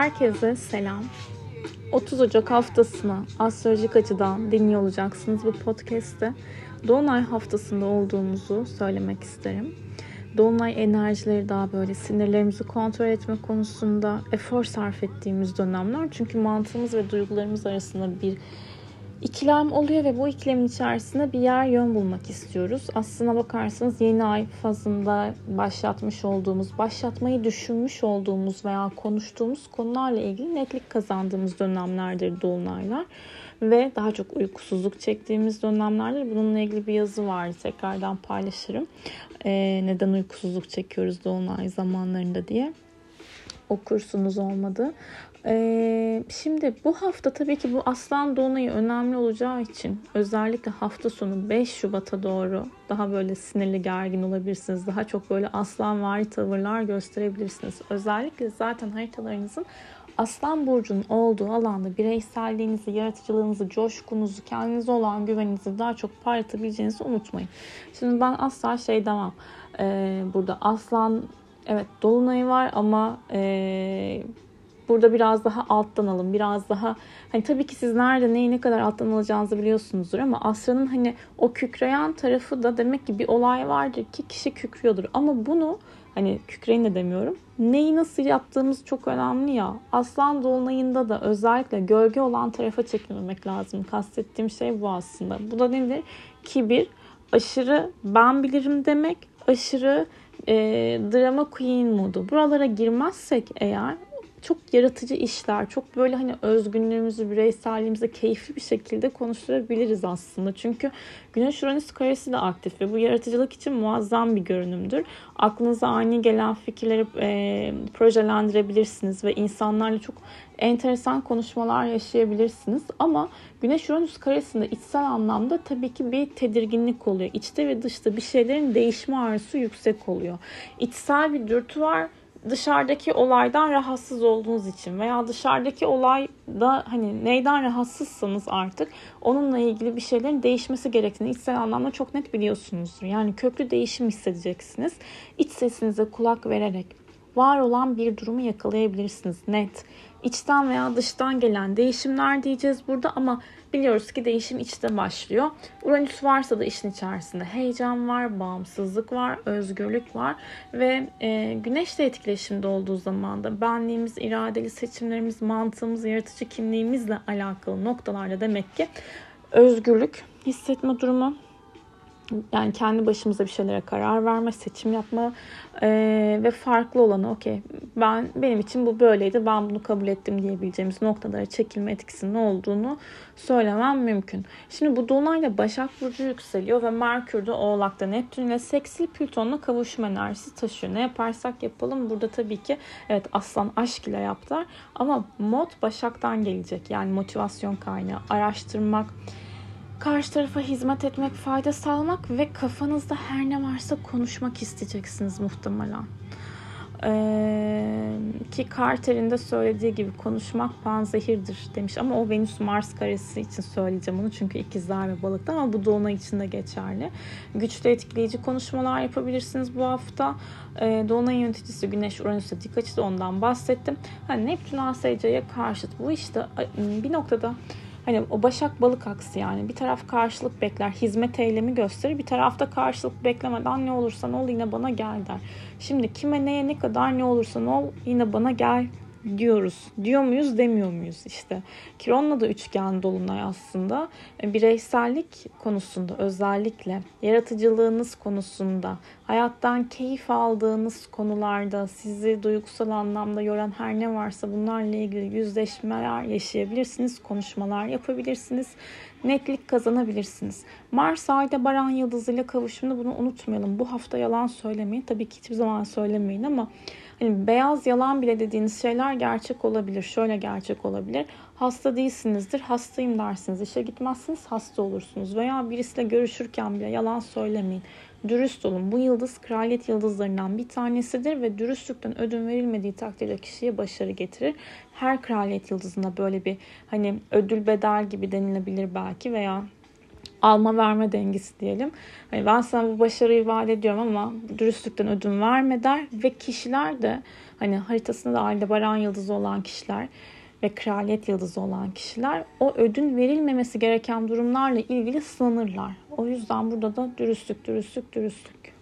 Herkese selam. 30 Ocak haftasına astrolojik açıdan dinliyor olacaksınız bu podcast'te. Dolunay haftasında olduğumuzu söylemek isterim. Dolunay enerjileri daha böyle sinirlerimizi kontrol etme konusunda efor sarf ettiğimiz dönemler. Çünkü mantığımız ve duygularımız arasında bir ikilem oluyor ve bu ikilemin içerisinde bir yer yön bulmak istiyoruz. Aslına bakarsanız yeni ay fazında başlatmış olduğumuz, başlatmayı düşünmüş olduğumuz veya konuştuğumuz konularla ilgili netlik kazandığımız dönemlerdir dolunaylar. Ve daha çok uykusuzluk çektiğimiz dönemlerdir. Bununla ilgili bir yazı var. Tekrardan paylaşırım. Ee, neden uykusuzluk çekiyoruz dolunay zamanlarında diye okursunuz olmadı. Ee, şimdi bu hafta tabii ki bu Aslan Dolunay'ı önemli olacağı için özellikle hafta sonu 5 Şubat'a doğru daha böyle sinirli gergin olabilirsiniz. Daha çok böyle aslan vari tavırlar gösterebilirsiniz. Özellikle zaten haritalarınızın Aslan Burcu'nun olduğu alanda bireyselliğinizi, yaratıcılığınızı, coşkunuzu, kendinize olan güveninizi daha çok parlatabileceğinizi unutmayın. Şimdi ben asla şey demem. Ee, burada aslan evet dolunayı var ama e, burada biraz daha alttan alın. Biraz daha hani tabii ki siz nerede neyi ne kadar alttan alacağınızı biliyorsunuzdur ama Asra'nın hani o kükreyen tarafı da demek ki bir olay vardır ki kişi kükrüyordur. Ama bunu hani kükreyin de demiyorum. Neyi nasıl yaptığımız çok önemli ya. Aslan dolunayında da özellikle gölge olan tarafa çekilmemek lazım. Kastettiğim şey bu aslında. Bu da nedir? Kibir, aşırı ben bilirim demek, aşırı e, drama queen modu. Buralara girmezsek eğer çok yaratıcı işler, çok böyle hani özgünlüğümüzü, bireyselliğimizi keyifli bir şekilde konuşturabiliriz aslında. Çünkü Güneş Uranüs karesi de aktif ve bu yaratıcılık için muazzam bir görünümdür. Aklınıza ani gelen fikirleri e, projelendirebilirsiniz ve insanlarla çok enteresan konuşmalar yaşayabilirsiniz. Ama Güneş Uranüs karesinde içsel anlamda tabii ki bir tedirginlik oluyor. İçte ve dışta bir şeylerin değişme arzusu yüksek oluyor. İçsel bir dürtü var dışarıdaki olaydan rahatsız olduğunuz için veya dışarıdaki olayda hani neyden rahatsızsanız artık onunla ilgili bir şeylerin değişmesi gerektiğini içsel anlamda çok net biliyorsunuzdur. Yani köklü değişim hissedeceksiniz. İç sesinize kulak vererek var olan bir durumu yakalayabilirsiniz net. İçten veya dıştan gelen değişimler diyeceğiz burada ama biliyoruz ki değişim içte başlıyor. Uranüs varsa da işin içerisinde heyecan var, bağımsızlık var, özgürlük var ve e, güneşle etkileşimde olduğu zaman da benliğimiz, iradeli seçimlerimiz, mantığımız, yaratıcı kimliğimizle alakalı noktalarda demek ki özgürlük hissetme durumu yani kendi başımıza bir şeylere karar verme, seçim yapma e, ve farklı olanı okey ben benim için bu böyleydi ben bunu kabul ettim diyebileceğimiz noktalara çekilme etkisinin olduğunu söylemem mümkün. Şimdi bu Dolunay'la Başak Burcu yükseliyor ve Merkür de Oğlak'ta Neptün ile Seksil Plüton'la kavuşma enerjisi taşıyor. Ne yaparsak yapalım burada tabii ki evet aslan aşk ile yaptılar ama mod Başak'tan gelecek yani motivasyon kaynağı araştırmak, karşı tarafa hizmet etmek, fayda sağlamak ve kafanızda her ne varsa konuşmak isteyeceksiniz muhtemelen. Ee, ki Carter'in de söylediği gibi konuşmak panzehirdir demiş ama o Venüs Mars karesi için söyleyeceğim onu çünkü ikizler ve balıkta ama bu dolunay için de geçerli. Güçlü etkileyici konuşmalar yapabilirsiniz bu hafta. Ee, dolunay yöneticisi Güneş Uranüs'e dik açıda ondan bahsettim. Hani Neptün ASC'ye karşıt bu işte bir noktada Hani o başak balık aksı yani bir taraf karşılık bekler, hizmet eylemi gösterir. Bir tarafta karşılık beklemeden ne olursa ne ol yine bana gel der. Şimdi kime neye ne kadar ne olursa ne ol yine bana gel diyoruz. Diyor muyuz demiyor muyuz işte. Kiron'la da üçgen dolunay aslında e, bireysellik konusunda özellikle yaratıcılığınız konusunda hayattan keyif aldığınız konularda sizi duygusal anlamda yoran her ne varsa bunlarla ilgili yüzleşmeler yaşayabilirsiniz, konuşmalar yapabilirsiniz, netlik kazanabilirsiniz. Mars ayda Baran yıldızıyla kavuşumda bunu unutmayalım. Bu hafta yalan söylemeyin. Tabii ki hiçbir zaman söylemeyin ama Hani beyaz yalan bile dediğiniz şeyler gerçek olabilir. Şöyle gerçek olabilir. Hasta değilsinizdir, hastayım dersiniz. İşe gitmezsiniz, hasta olursunuz. Veya birisiyle görüşürken bile yalan söylemeyin. Dürüst olun. Bu yıldız kraliyet yıldızlarından bir tanesidir ve dürüstlükten ödün verilmediği takdirde kişiye başarı getirir. Her kraliyet yıldızında böyle bir hani ödül bedel gibi denilebilir belki veya alma verme dengesi diyelim. Hani ben sana bu başarıyı vaat ediyorum ama dürüstlükten ödün verme der ve kişiler de hani haritasında da Aldebaran yıldızı olan kişiler ve kraliyet yıldızı olan kişiler o ödün verilmemesi gereken durumlarla ilgili sınırlar. O yüzden burada da dürüstlük, dürüstlük, dürüstlük.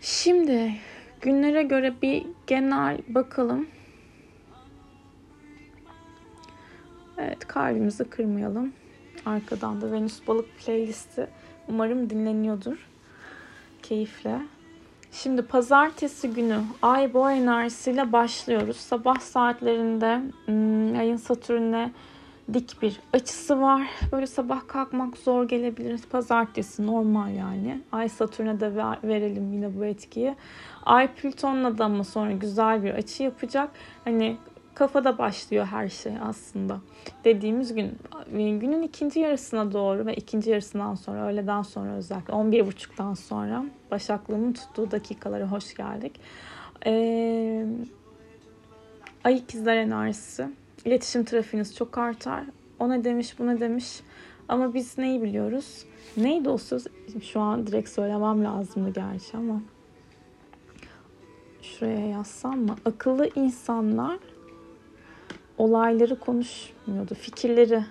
Şimdi günlere göre bir genel bakalım. Evet kalbimizi kırmayalım. Arkadan da Venüs Balık playlisti umarım dinleniyordur. Keyifle. Şimdi pazartesi günü ay boğa enerjisiyle başlıyoruz. Sabah saatlerinde hmm, ayın Satürn'e dik bir açısı var. Böyle sabah kalkmak zor gelebilir. Pazartesi normal yani. Ay Satürn'e de verelim yine bu etkiyi. Ay Plüton'la da ama sonra güzel bir açı yapacak. Hani kafada başlıyor her şey aslında. Dediğimiz gün günün ikinci yarısına doğru ve ikinci yarısından sonra öğleden sonra özellikle 11.30'dan sonra Başaklığımın tuttuğu dakikalara hoş geldik. Ee, Ay ikizler enerjisi. İletişim trafiğiniz çok artar. O ne demiş bu ne demiş. Ama biz neyi biliyoruz? Neydi o söz? Şu an direkt söylemem lazımdı gerçi ama. Şuraya yazsam mı? Akıllı insanlar olayları konuşmuyordu. Fikirleri.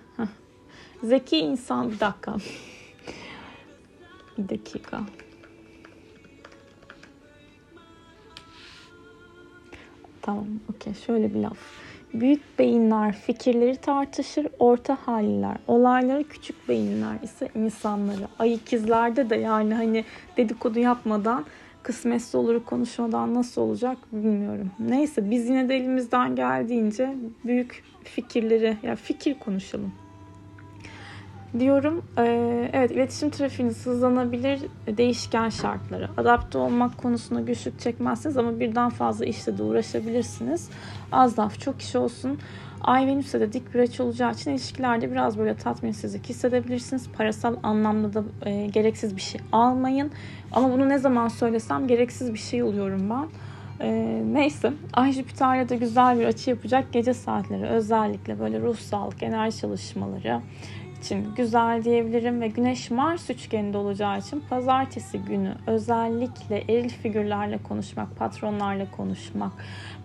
Zeki insan. Bir dakika. bir dakika. Tamam, okey. Şöyle bir laf. Büyük beyinler fikirleri tartışır, orta halliler, olayları küçük beyinler ise insanları. Ay ikizlerde de yani hani dedikodu yapmadan kısmetse olur konuşmadan nasıl olacak bilmiyorum. Neyse biz yine de elimizden geldiğince büyük fikirleri ya yani fikir konuşalım diyorum. Ee, evet iletişim trafiğiniz hızlanabilir değişken şartları. Adapte olmak konusunda güçlük çekmezsiniz ama birden fazla işle de uğraşabilirsiniz. Az laf çok iş olsun. Ay Venüs'e de dik bir açı olacağı için ilişkilerde biraz böyle tatminsizlik hissedebilirsiniz. Parasal anlamda da e, gereksiz bir şey almayın. Ama bunu ne zaman söylesem gereksiz bir şey oluyorum ben. E, neyse Ay Jüpiter'le de güzel bir açı yapacak gece saatleri özellikle böyle ruh sağlık, enerji çalışmaları, için güzel diyebilirim ve Güneş Mars üçgeninde olacağı için pazartesi günü özellikle eril figürlerle konuşmak, patronlarla konuşmak,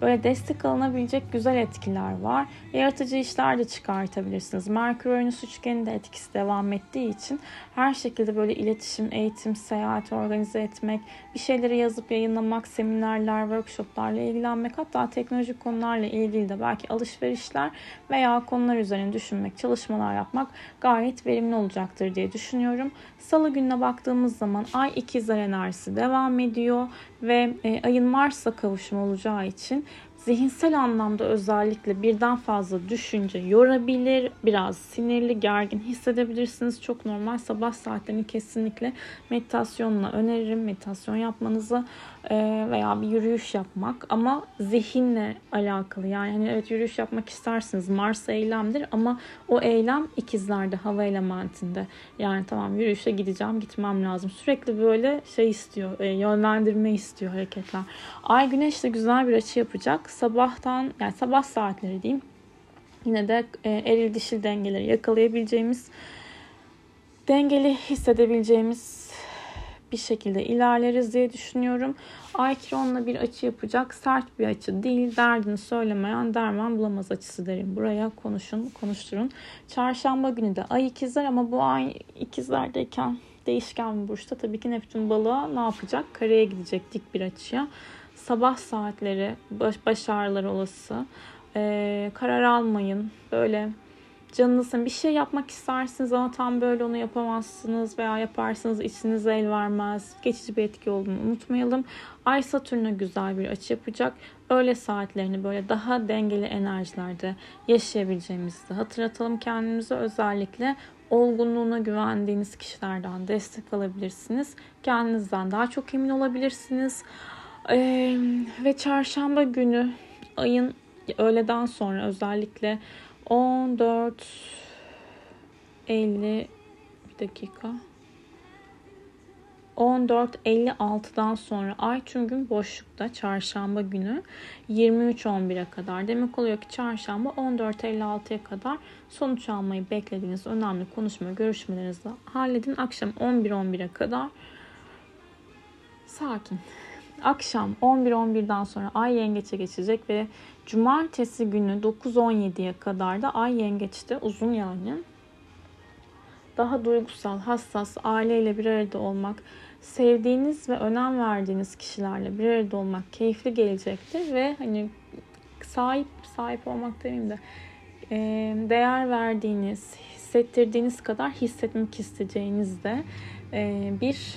böyle destek alınabilecek güzel etkiler var. Yaratıcı işler de çıkartabilirsiniz. Merkür Venüs üçgeninde etkisi devam ettiği için her şekilde böyle iletişim, eğitim, seyahat organize etmek, bir şeyleri yazıp yayınlamak, seminerler, workshoplarla ilgilenmek hatta teknolojik konularla ilgili de belki alışverişler veya konular üzerine düşünmek, çalışmalar yapmak gayet verimli olacaktır diye düşünüyorum. Salı gününe baktığımız zaman Ay ikizler enerjisi devam ediyor ve e, ayın Mars'a kavuşumu olacağı için zihinsel anlamda özellikle birden fazla düşünce yorabilir, biraz sinirli, gergin hissedebilirsiniz. Çok normal. Sabah saatlerini kesinlikle meditasyonla öneririm. Meditasyon yapmanızı e, veya bir yürüyüş yapmak ama zihinle alakalı. Yani hani evet yürüyüş yapmak istersiniz. Mars eylemdir ama o eylem ikizlerde, hava elementinde. Yani tamam yürüyüşe gideceğim, gitmem lazım. Sürekli böyle şey istiyor, e, yönlendirme istiyor hareketler. Ay güneş de güzel bir açı yapacak. Sabahtan yani sabah saatleri diyeyim. Yine de e, eril dişil dengeleri yakalayabileceğimiz dengeli hissedebileceğimiz bir şekilde ilerleriz diye düşünüyorum. Ay Kiron'la bir açı yapacak. Sert bir açı değil. Derdini söylemeyen derman bulamaz açısı derim. Buraya konuşun, konuşturun. Çarşamba günü de ay ikizler ama bu ay ikizlerdeyken değişken bir burçta tabii ki Neptün balığa ne yapacak? Kareye gidecek dik bir açıya. Sabah saatleri baş, baş olası. Ee, karar almayın. Böyle canınızın bir şey yapmak istersiniz ama tam böyle onu yapamazsınız veya yaparsınız içiniz el vermez. Geçici bir etki olduğunu unutmayalım. Ay Satürn'e güzel bir açı yapacak. Öğle saatlerini böyle daha dengeli enerjilerde yaşayabileceğimizi hatırlatalım kendimize. Özellikle olgunluğuna güvendiğiniz kişilerden destek alabilirsiniz. Kendinizden daha çok emin olabilirsiniz. Ee, ve çarşamba günü ayın öğleden sonra özellikle 14 50 bir dakika 14.56'dan sonra ay tüm gün boşlukta çarşamba günü 23.11'e kadar. Demek oluyor ki çarşamba 14.56'ya kadar sonuç almayı beklediğiniz önemli konuşma görüşmelerinizi halledin. Akşam 11.11'e kadar sakin. Akşam 11.11'den sonra ay yengeçe geçecek ve cumartesi günü 9.17'ye kadar da ay yengeçte uzun yani. Daha duygusal, hassas, aileyle bir arada olmak, sevdiğiniz ve önem verdiğiniz kişilerle bir arada olmak keyifli gelecektir ve hani sahip sahip olmak demeyeyim de değer verdiğiniz, hissettirdiğiniz kadar hissetmek isteyeceğiniz de bir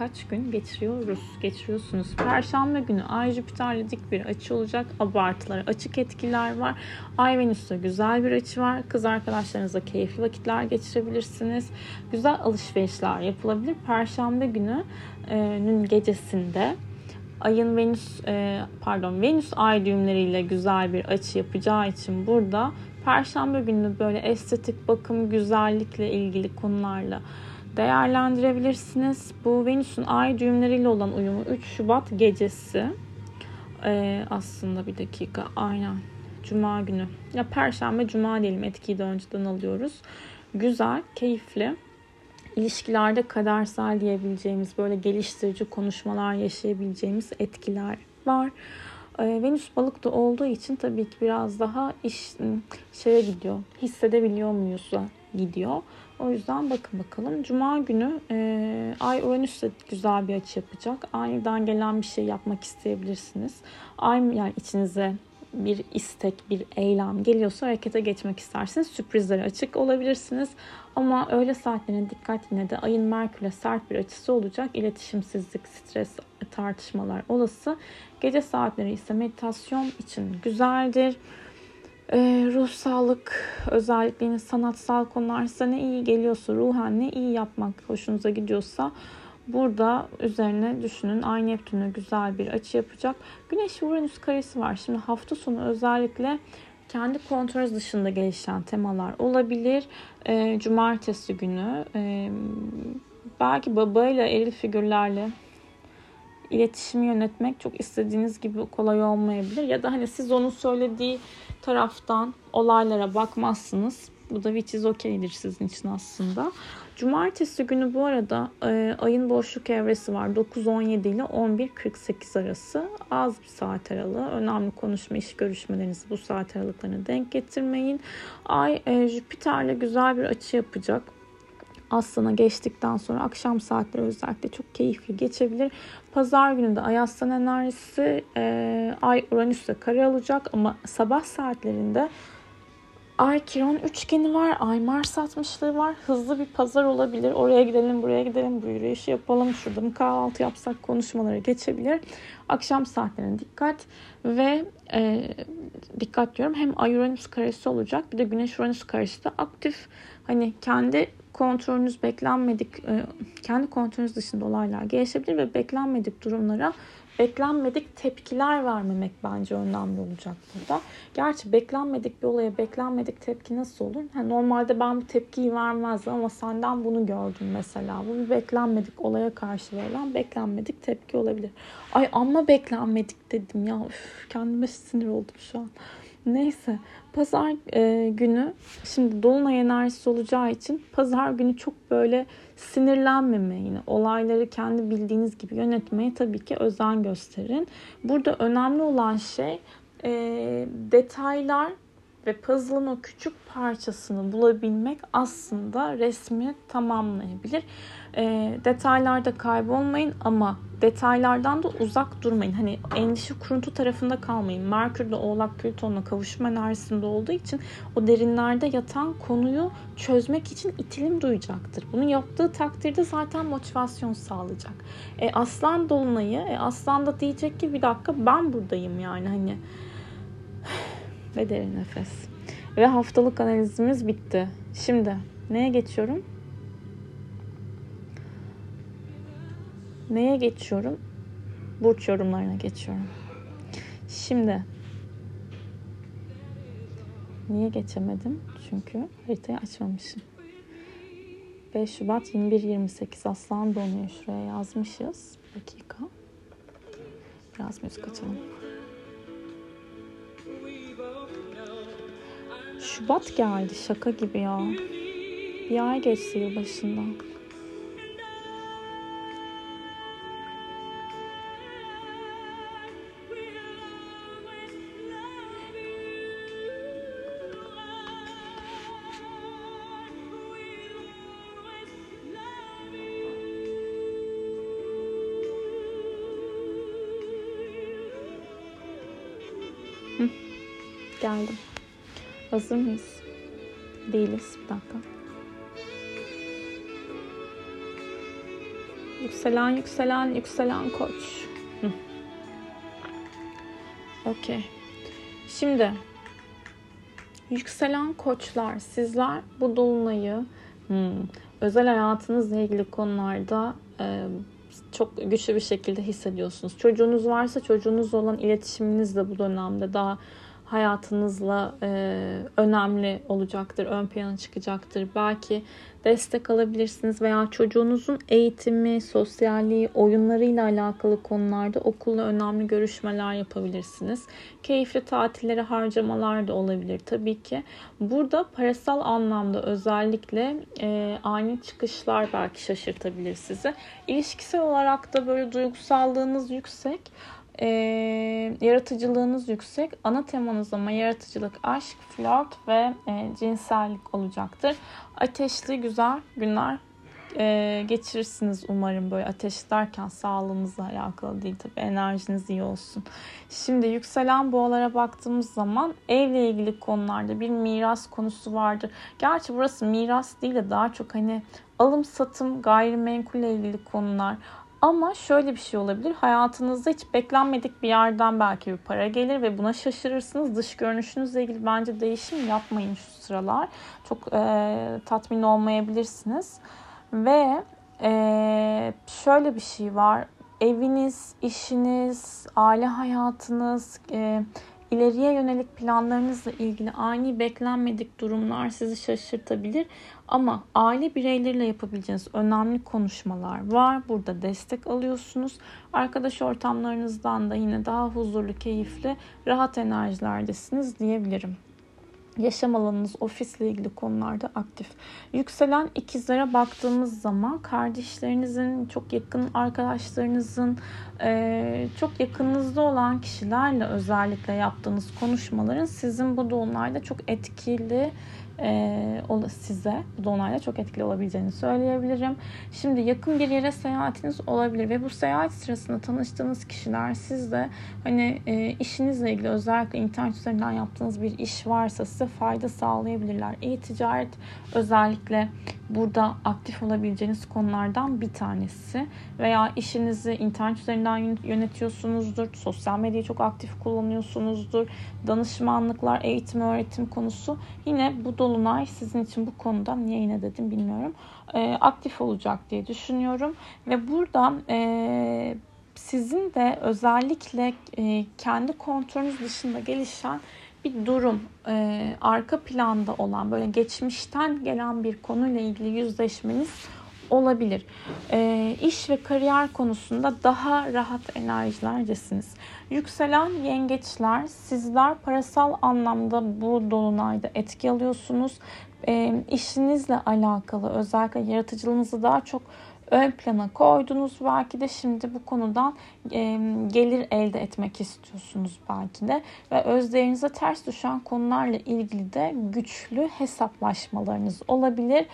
birkaç gün geçiriyoruz, geçiriyorsunuz. Perşembe günü Ay Jüpiter'le dik bir açı olacak. Abartılar, açık etkiler var. Ay Venüs'te güzel bir açı var. Kız arkadaşlarınızla keyifli vakitler geçirebilirsiniz. Güzel alışverişler yapılabilir. Perşembe gününün gecesinde ayın Venüs e, pardon Venüs ay düğümleriyle güzel bir açı yapacağı için burada Perşembe günü böyle estetik bakım, güzellikle ilgili konularla değerlendirebilirsiniz. Bu Venüs'ün ay düğümleriyle olan uyumu 3 Şubat gecesi. Ee, aslında bir dakika aynen. Cuma günü. Ya Perşembe, Cuma diyelim etkiyi de önceden alıyoruz. Güzel, keyifli. İlişkilerde kadersel diyebileceğimiz böyle geliştirici konuşmalar yaşayabileceğimiz etkiler var. Ee, Venüs balıkta olduğu için tabii ki biraz daha iş şeye gidiyor. Hissedebiliyor muyuz gidiyor. O yüzden bakın bakalım. Cuma günü e, Ay Uranüs de güzel bir açı yapacak. Aniden gelen bir şey yapmak isteyebilirsiniz. Ay yani içinize bir istek, bir eylem geliyorsa harekete geçmek istersiniz. Sürprizlere açık olabilirsiniz. Ama öğle saatlerine dikkat yine de ayın Merkür'le sert bir açısı olacak. İletişimsizlik, stres, tartışmalar olası. Gece saatleri ise meditasyon için güzeldir e, ruh sağlık özellikle sanatsal konular size ne iyi geliyorsa ruhen ne iyi yapmak hoşunuza gidiyorsa burada üzerine düşünün. Ay Neptün'e güzel bir açı yapacak. Güneş Uranüs karesi var. Şimdi hafta sonu özellikle kendi kontrol dışında gelişen temalar olabilir. E, cumartesi günü e, belki babayla eril figürlerle iletişimi yönetmek çok istediğiniz gibi kolay olmayabilir. Ya da hani siz onun söylediği taraftan olaylara bakmazsınız. Bu da which is okay'dir sizin için aslında. Cumartesi günü bu arada e, ayın boşluk evresi var. 9-17 ile 11-48 arası. Az bir saat aralığı. Önemli konuşma, iş görüşmelerinizi bu saat aralıklarına denk getirmeyin. Ay e, Jüpiter'le güzel bir açı yapacak. Aslan'a geçtikten sonra akşam saatleri özellikle çok keyifli geçebilir. Pazar günü de Ay Aslan enerjisi e, Ay Uranüs'te kare alacak ama sabah saatlerinde Ay Kiron üçgeni var. Ay Mars atmışlığı var. Hızlı bir pazar olabilir. Oraya gidelim, buraya gidelim, bu yürüyüşü yapalım. Şurada mı kahvaltı yapsak konuşmaları geçebilir. Akşam saatlerine dikkat ve e, dikkat diyorum. Hem Ay Uranüs karesi olacak. Bir de Güneş Uranüs karesi de aktif. Hani kendi kontrolünüz beklenmedik, e, kendi kontrolünüz dışında olaylar gelişebilir ve beklenmedik durumlara beklenmedik tepkiler vermemek bence önemli olacak burada. Gerçi beklenmedik bir olaya beklenmedik tepki nasıl olur? Ha, normalde ben bu tepkiyi vermezdim ama senden bunu gördüm mesela. Bu bir beklenmedik olaya karşı verilen beklenmedik tepki olabilir. Ay ama beklenmedik dedim ya. Üf, kendime sinir oldum şu an. Neyse pazar e, günü şimdi dolunay enerjisi olacağı için pazar günü çok böyle sinirlenmeme yine olayları kendi bildiğiniz gibi yönetmeye tabii ki özen gösterin. Burada önemli olan şey e, detaylar ve puzzle'ın o küçük parçasını bulabilmek aslında resmi tamamlayabilir. E, detaylarda kaybolmayın ama detaylardan da uzak durmayın. Hani endişe kuruntu tarafında kalmayın. Merkür de Oğlak Plüton'la kavuşma enerjisinde olduğu için o derinlerde yatan konuyu çözmek için itilim duyacaktır. Bunu yaptığı takdirde zaten motivasyon sağlayacak. E, aslan dolunayı, e, aslan da diyecek ki bir dakika ben buradayım yani hani ve derin nefes. Ve haftalık analizimiz bitti. Şimdi neye geçiyorum? Neye geçiyorum? Burç yorumlarına geçiyorum. Şimdi niye geçemedim? Çünkü haritayı açmamışım. 5 Şubat 21-28 Aslan donuyor. Şuraya yazmışız. Bir dakika. Biraz müzik açalım. Şubat geldi şaka gibi ya. Bir ay geçti yılbaşından. Hazır mıyız? Değiliz. Bir dakika. Yükselen, yükselen, yükselen koç. Okey. Şimdi yükselen koçlar sizler bu dolunayı hmm, özel hayatınızla ilgili konularda e, çok güçlü bir şekilde hissediyorsunuz. Çocuğunuz varsa çocuğunuzla olan iletişiminiz de bu dönemde daha hayatınızla e, önemli olacaktır, ön plana çıkacaktır. Belki destek alabilirsiniz veya çocuğunuzun eğitimi, sosyalliği, oyunlarıyla alakalı konularda okulla önemli görüşmeler yapabilirsiniz. Keyifli tatilleri harcamalar da olabilir tabii ki. Burada parasal anlamda özellikle e, ani çıkışlar belki şaşırtabilir sizi. İlişkisel olarak da böyle duygusallığınız yüksek e, yaratıcılığınız yüksek. Ana temanız ama yaratıcılık, aşk, flört ve e, cinsellik olacaktır. Ateşli güzel günler e, geçirirsiniz umarım böyle ateş derken sağlığınızla alakalı değil tabi enerjiniz iyi olsun. Şimdi yükselen boğalara baktığımız zaman evle ilgili konularda bir miras konusu vardır. Gerçi burası miras değil de daha çok hani alım satım gayrimenkulle ilgili konular ama şöyle bir şey olabilir. Hayatınızda hiç beklenmedik bir yerden belki bir para gelir ve buna şaşırırsınız. Dış görünüşünüzle ilgili bence değişim yapmayın şu sıralar. Çok e, tatmin olmayabilirsiniz. Ve e, şöyle bir şey var. Eviniz, işiniz, aile hayatınız, e, ileriye yönelik planlarınızla ilgili ani beklenmedik durumlar sizi şaşırtabilir. Ama aile bireyleriyle yapabileceğiniz önemli konuşmalar var. Burada destek alıyorsunuz. Arkadaş ortamlarınızdan da yine daha huzurlu, keyifli, rahat enerjilerdesiniz diyebilirim yaşam alanınız, ofisle ilgili konularda aktif. Yükselen ikizlere baktığımız zaman kardeşlerinizin, çok yakın arkadaşlarınızın, çok yakınınızda olan kişilerle özellikle yaptığınız konuşmaların sizin bu doğumlarda çok etkili e, size bu donayla çok etkili olabileceğini söyleyebilirim. Şimdi yakın bir yere seyahatiniz olabilir ve bu seyahat sırasında tanıştığınız kişiler sizde hani e, işinizle ilgili özellikle internet üzerinden yaptığınız bir iş varsa size fayda sağlayabilirler. E-ticaret özellikle burada aktif olabileceğiniz konulardan bir tanesi. Veya işinizi internet üzerinden yönetiyorsunuzdur, sosyal medyayı çok aktif kullanıyorsunuzdur, danışmanlıklar, eğitim, öğretim konusu. Yine bu dolunay sizin için bu konuda niye yine dedim bilmiyorum e, aktif olacak diye düşünüyorum. Ve burada e, sizin de özellikle e, kendi kontrolünüz dışında gelişen bir durum e, arka planda olan böyle geçmişten gelen bir konuyla ilgili yüzleşmeniz olabilir. E, iş ve kariyer konusunda daha rahat enerjilerdesiniz. Yükselen yengeçler sizler parasal anlamda bu dolunayda etki alıyorsunuz. E, işinizle alakalı özellikle yaratıcılığınızı daha çok ön plana koydunuz. Belki de şimdi bu konudan gelir elde etmek istiyorsunuz belki de. Ve özlerinize ters düşen konularla ilgili de güçlü hesaplaşmalarınız olabilir.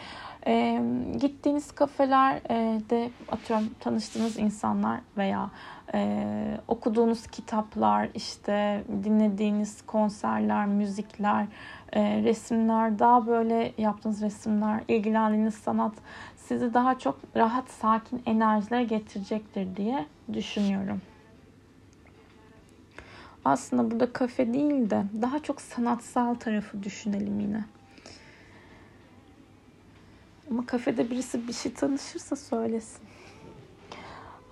E, gittiğiniz kafelerde atıyorum tanıştığınız insanlar veya e, okuduğunuz kitaplar, işte dinlediğiniz konserler, müzikler, e, resimler, daha böyle yaptığınız resimler, ilgilendiğiniz sanat sizi daha çok rahat, sakin enerjilere getirecektir diye düşünüyorum. Aslında burada kafe değil de daha çok sanatsal tarafı düşünelim yine. Ama kafede birisi bir şey tanışırsa söylesin.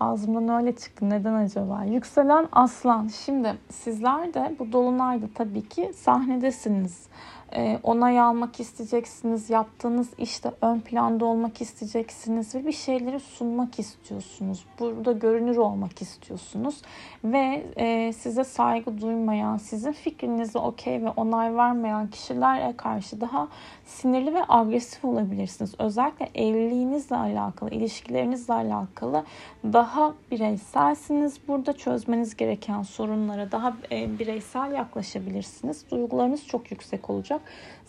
Ağzımdan öyle çıktı. Neden acaba? Yükselen aslan. Şimdi sizler de bu dolunayda tabii ki sahnedesiniz. E, onay almak isteyeceksiniz. Yaptığınız işte ön planda olmak isteyeceksiniz ve bir şeyleri sunmak istiyorsunuz. Burada görünür olmak istiyorsunuz ve e, size saygı duymayan, sizin fikrinize okey ve onay vermeyen kişilere karşı daha sinirli ve agresif olabilirsiniz. Özellikle evliliğinizle alakalı, ilişkilerinizle alakalı daha bireyselsiniz. Burada çözmeniz gereken sorunlara daha e, bireysel yaklaşabilirsiniz. Duygularınız çok yüksek olacak.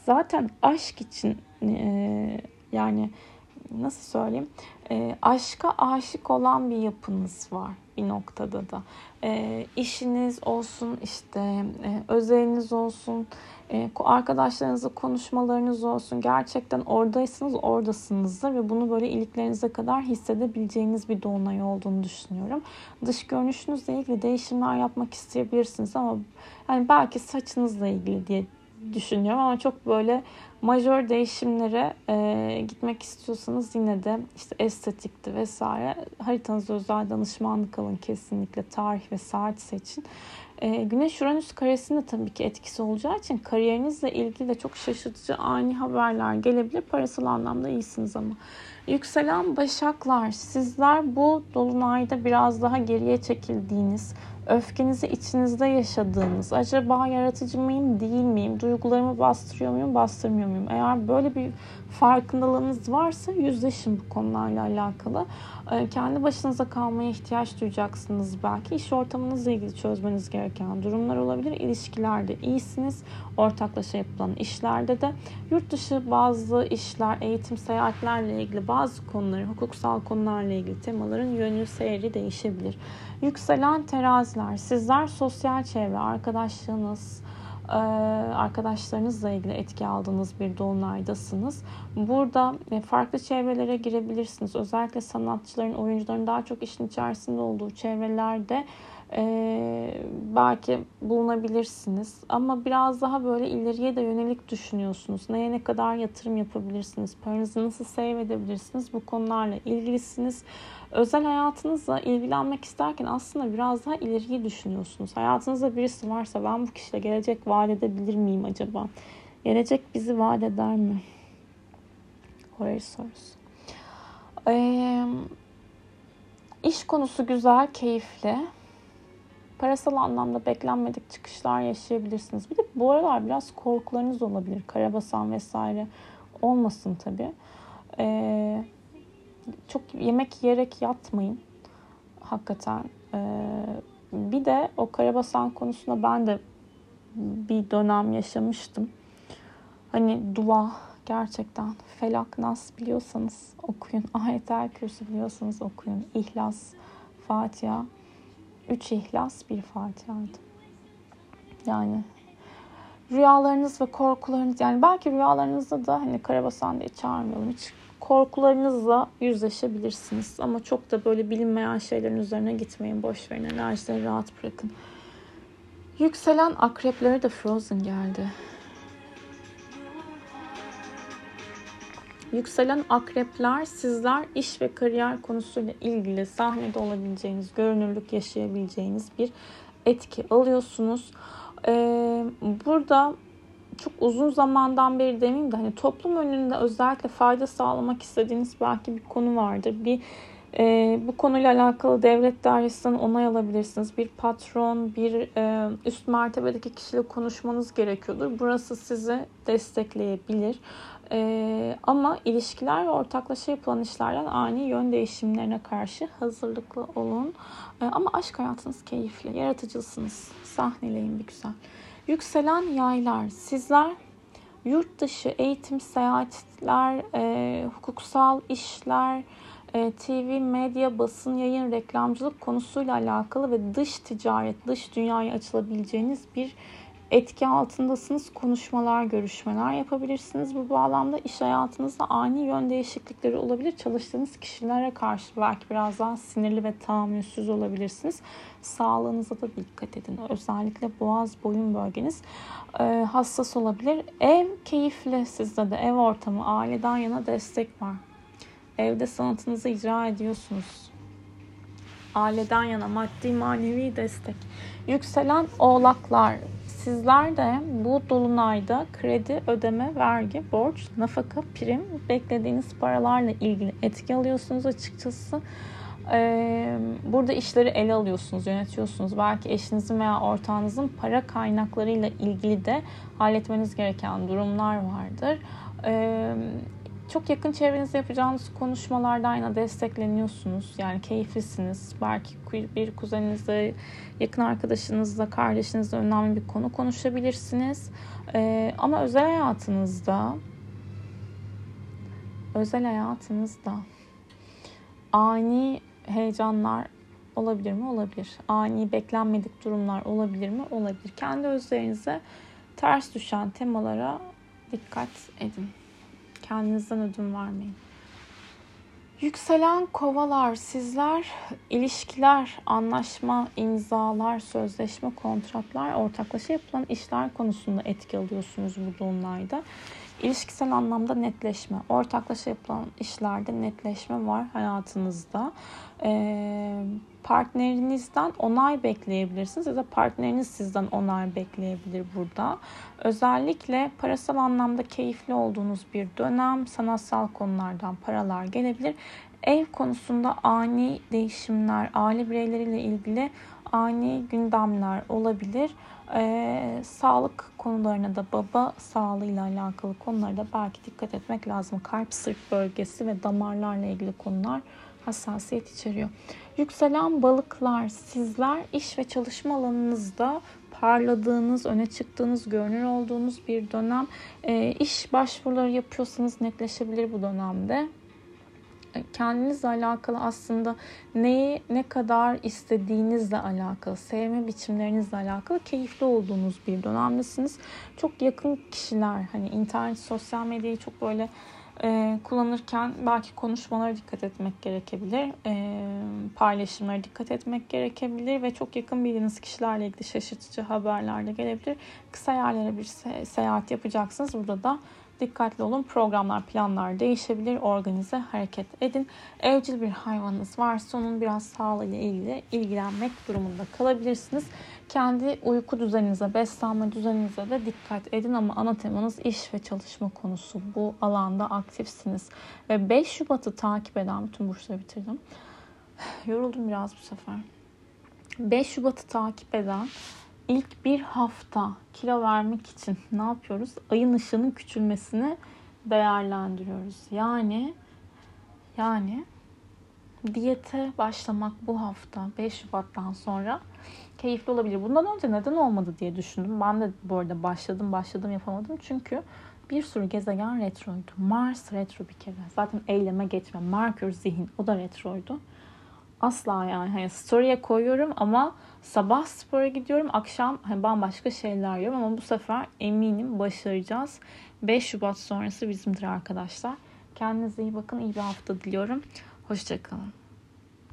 Zaten aşk için e, yani nasıl söyleyeyim? E, aşka aşık olan bir yapınız var bir noktada da. E, işiniz olsun işte e, özeliniz olsun e, arkadaşlarınızla konuşmalarınız olsun. Gerçekten oradaysanız oradasınızdır ve bunu böyle iliklerinize kadar hissedebileceğiniz bir dolunay olduğunu düşünüyorum. Dış görünüşünüzle ilgili değişimler yapmak isteyebilirsiniz ama yani belki saçınızla ilgili diye düşünüyorum ama çok böyle majör değişimlere e, gitmek istiyorsanız yine de işte estetikti vesaire haritanızda özel danışmanlık alın kesinlikle tarih ve saat seçin. E, Güneş Uranüs karesinde tabii ki etkisi olacağı için kariyerinizle ilgili de çok şaşırtıcı ani haberler gelebilir. Parasal anlamda iyisiniz ama. Yükselen Başaklar sizler bu dolunayda biraz daha geriye çekildiğiniz, öfkenizi içinizde yaşadığınız, acaba yaratıcı mıyım değil miyim, duygularımı bastırıyor muyum bastırmıyor muyum? Eğer böyle bir farkındalığınız varsa yüzleşin bu konularla alakalı. Ee, kendi başınıza kalmaya ihtiyaç duyacaksınız belki. İş ortamınızla ilgili çözmeniz gereken durumlar olabilir. İlişkilerde iyisiniz. Ortaklaşa yapılan işlerde de yurt dışı bazı işler, eğitim, seyahatlerle ilgili bazı konuları, hukuksal konularla ilgili temaların yönü, seyri değişebilir. Yükselen teraziler, sizler sosyal çevre, arkadaşlığınız, arkadaşlarınızla ilgili etki aldığınız bir dolunaydasınız. Burada e, farklı çevrelere girebilirsiniz. Özellikle sanatçıların, oyuncuların daha çok işin içerisinde olduğu çevrelerde ee, belki bulunabilirsiniz. Ama biraz daha böyle ileriye de yönelik düşünüyorsunuz. Neye ne kadar yatırım yapabilirsiniz? Paranızı nasıl save edebilirsiniz? Bu konularla ilgilisiniz. Özel hayatınızla ilgilenmek isterken aslında biraz daha ileriye düşünüyorsunuz. Hayatınızda birisi varsa ben bu kişiyle gelecek vaat edebilir miyim acaba? Gelecek bizi vaat eder mi? Horror sorusu. Ee, iş konusu güzel, keyifli parasal anlamda beklenmedik çıkışlar yaşayabilirsiniz. Bir de bu aralar biraz korkularınız olabilir. Karabasan vesaire olmasın tabii. Ee, çok yemek yiyerek yatmayın. Hakikaten. Ee, bir de o karabasan konusunda ben de bir dönem yaşamıştım. Hani dua gerçekten felak nas biliyorsanız okuyun. Ayetel kürsü biliyorsanız okuyun. İhlas, Fatiha Üç ihlas bir Fatiha'ydı. Yani rüyalarınız ve korkularınız yani belki rüyalarınızda da hani karabasan diye çağırmayalım. Hiç korkularınızla yüzleşebilirsiniz. Ama çok da böyle bilinmeyen şeylerin üzerine gitmeyin. Boş verin enerjileri rahat bırakın. Yükselen akreplere de Frozen geldi Yükselen akrepler sizler iş ve kariyer konusuyla ilgili sahnede olabileceğiniz, görünürlük yaşayabileceğiniz bir etki alıyorsunuz. Ee, burada çok uzun zamandan beri demeyeyim de hani toplum önünde özellikle fayda sağlamak istediğiniz belki bir konu vardır. Bir e, bu konuyla alakalı devlet dairesinden onay alabilirsiniz. Bir patron, bir e, üst mertebedeki kişiyle konuşmanız gerekiyordur. Burası sizi destekleyebilir. E, ama ilişkiler ve ortaklaşa yapılan işlerden ani yön değişimlerine karşı hazırlıklı olun. E, ama aşk hayatınız keyifli, yaratıcısınız. Sahneleyin bir güzel. Yükselen yaylar. Sizler yurt dışı eğitim, seyahatler, e, hukuksal işler, e, TV, medya, basın, yayın, reklamcılık konusuyla alakalı ve dış ticaret, dış dünyaya açılabileceğiniz bir etki altındasınız. Konuşmalar, görüşmeler yapabilirsiniz. Bu bağlamda iş hayatınızda ani yön değişiklikleri olabilir. Çalıştığınız kişilere karşı belki biraz daha sinirli ve tahammülsüz olabilirsiniz. Sağlığınıza da dikkat edin. Özellikle boğaz, boyun bölgeniz e, hassas olabilir. Ev keyifli sizde de. Ev ortamı, aileden yana destek var. Evde sanatınızı icra ediyorsunuz. Aileden yana maddi manevi destek. Yükselen oğlaklar Sizler de bu dolunayda kredi, ödeme, vergi, borç, nafaka, prim beklediğiniz paralarla ilgili etki alıyorsunuz açıkçası. Ee, burada işleri ele alıyorsunuz, yönetiyorsunuz. Belki eşinizin veya ortağınızın para kaynaklarıyla ilgili de halletmeniz gereken durumlar vardır. Ee, çok yakın çevrenizde yapacağınız konuşmalarda yine destekleniyorsunuz. Yani keyiflisiniz. Belki bir kuzeninizle, yakın arkadaşınızla, kardeşinizle önemli bir konu konuşabilirsiniz. Ee, ama özel hayatınızda özel hayatınızda ani heyecanlar olabilir mi? Olabilir. Ani beklenmedik durumlar olabilir mi? Olabilir. Kendi özlerinize ters düşen temalara dikkat edin. Kendinizden ödün vermeyin. Yükselen kovalar sizler ilişkiler, anlaşma, imzalar, sözleşme, kontratlar, ortaklaşa yapılan işler konusunda etki alıyorsunuz bu dolunayda. İlişkisel anlamda netleşme, ortaklaşa yapılan işlerde netleşme var hayatınızda. Ee, partnerinizden onay bekleyebilirsiniz ya da partneriniz sizden onay bekleyebilir burada. Özellikle parasal anlamda keyifli olduğunuz bir dönem, sanatsal konulardan paralar gelebilir. Ev konusunda ani değişimler, aile bireyleriyle ilgili ani gündemler olabilir. Ee, sağlık konularına da baba sağlığıyla alakalı konulara da belki dikkat etmek lazım. Kalp sırt bölgesi ve damarlarla ilgili konular hassasiyet içeriyor. Yükselen balıklar, sizler iş ve çalışma alanınızda parladığınız, öne çıktığınız, görünür olduğunuz bir dönem. E, iş başvuruları yapıyorsanız netleşebilir bu dönemde kendinizle alakalı aslında neyi ne kadar istediğinizle alakalı, sevme biçimlerinizle alakalı keyifli olduğunuz bir dönemdesiniz. Çok yakın kişiler hani internet, sosyal medyayı çok böyle e, kullanırken belki konuşmalara dikkat etmek gerekebilir. E, paylaşımlara dikkat etmek gerekebilir ve çok yakın bildiğiniz kişilerle ilgili şaşırtıcı haberler de gelebilir. Kısa yerlere bir se- seyahat yapacaksınız. Burada da Dikkatli olun. Programlar, planlar değişebilir. Organize hareket edin. Evcil bir hayvanınız varsa onun biraz sağlığıyla ilgili ilgilenmek durumunda kalabilirsiniz. Kendi uyku düzeninize, beslenme düzeninize de dikkat edin ama ana temanız iş ve çalışma konusu. Bu alanda aktifsiniz. Ve 5 Şubat'ı takip eden bütün burçları bitirdim. Yoruldum biraz bu sefer. 5 Şubat'ı takip eden ilk bir hafta kilo vermek için ne yapıyoruz? Ayın ışığının küçülmesini değerlendiriyoruz. Yani yani diyete başlamak bu hafta 5 Şubat'tan sonra keyifli olabilir. Bundan önce neden olmadı diye düşündüm. Ben de bu arada başladım başladım yapamadım. Çünkü bir sürü gezegen retroydu. Mars retro bir kere. Zaten eyleme geçme. Merkür zihin o da retroydu. Asla yani hani story'e koyuyorum ama sabah spora gidiyorum. Akşam hani bambaşka şeyler yiyorum ama bu sefer eminim başaracağız. 5 Şubat sonrası bizimdir arkadaşlar. Kendinize iyi bakın. iyi bir hafta diliyorum. Hoşçakalın.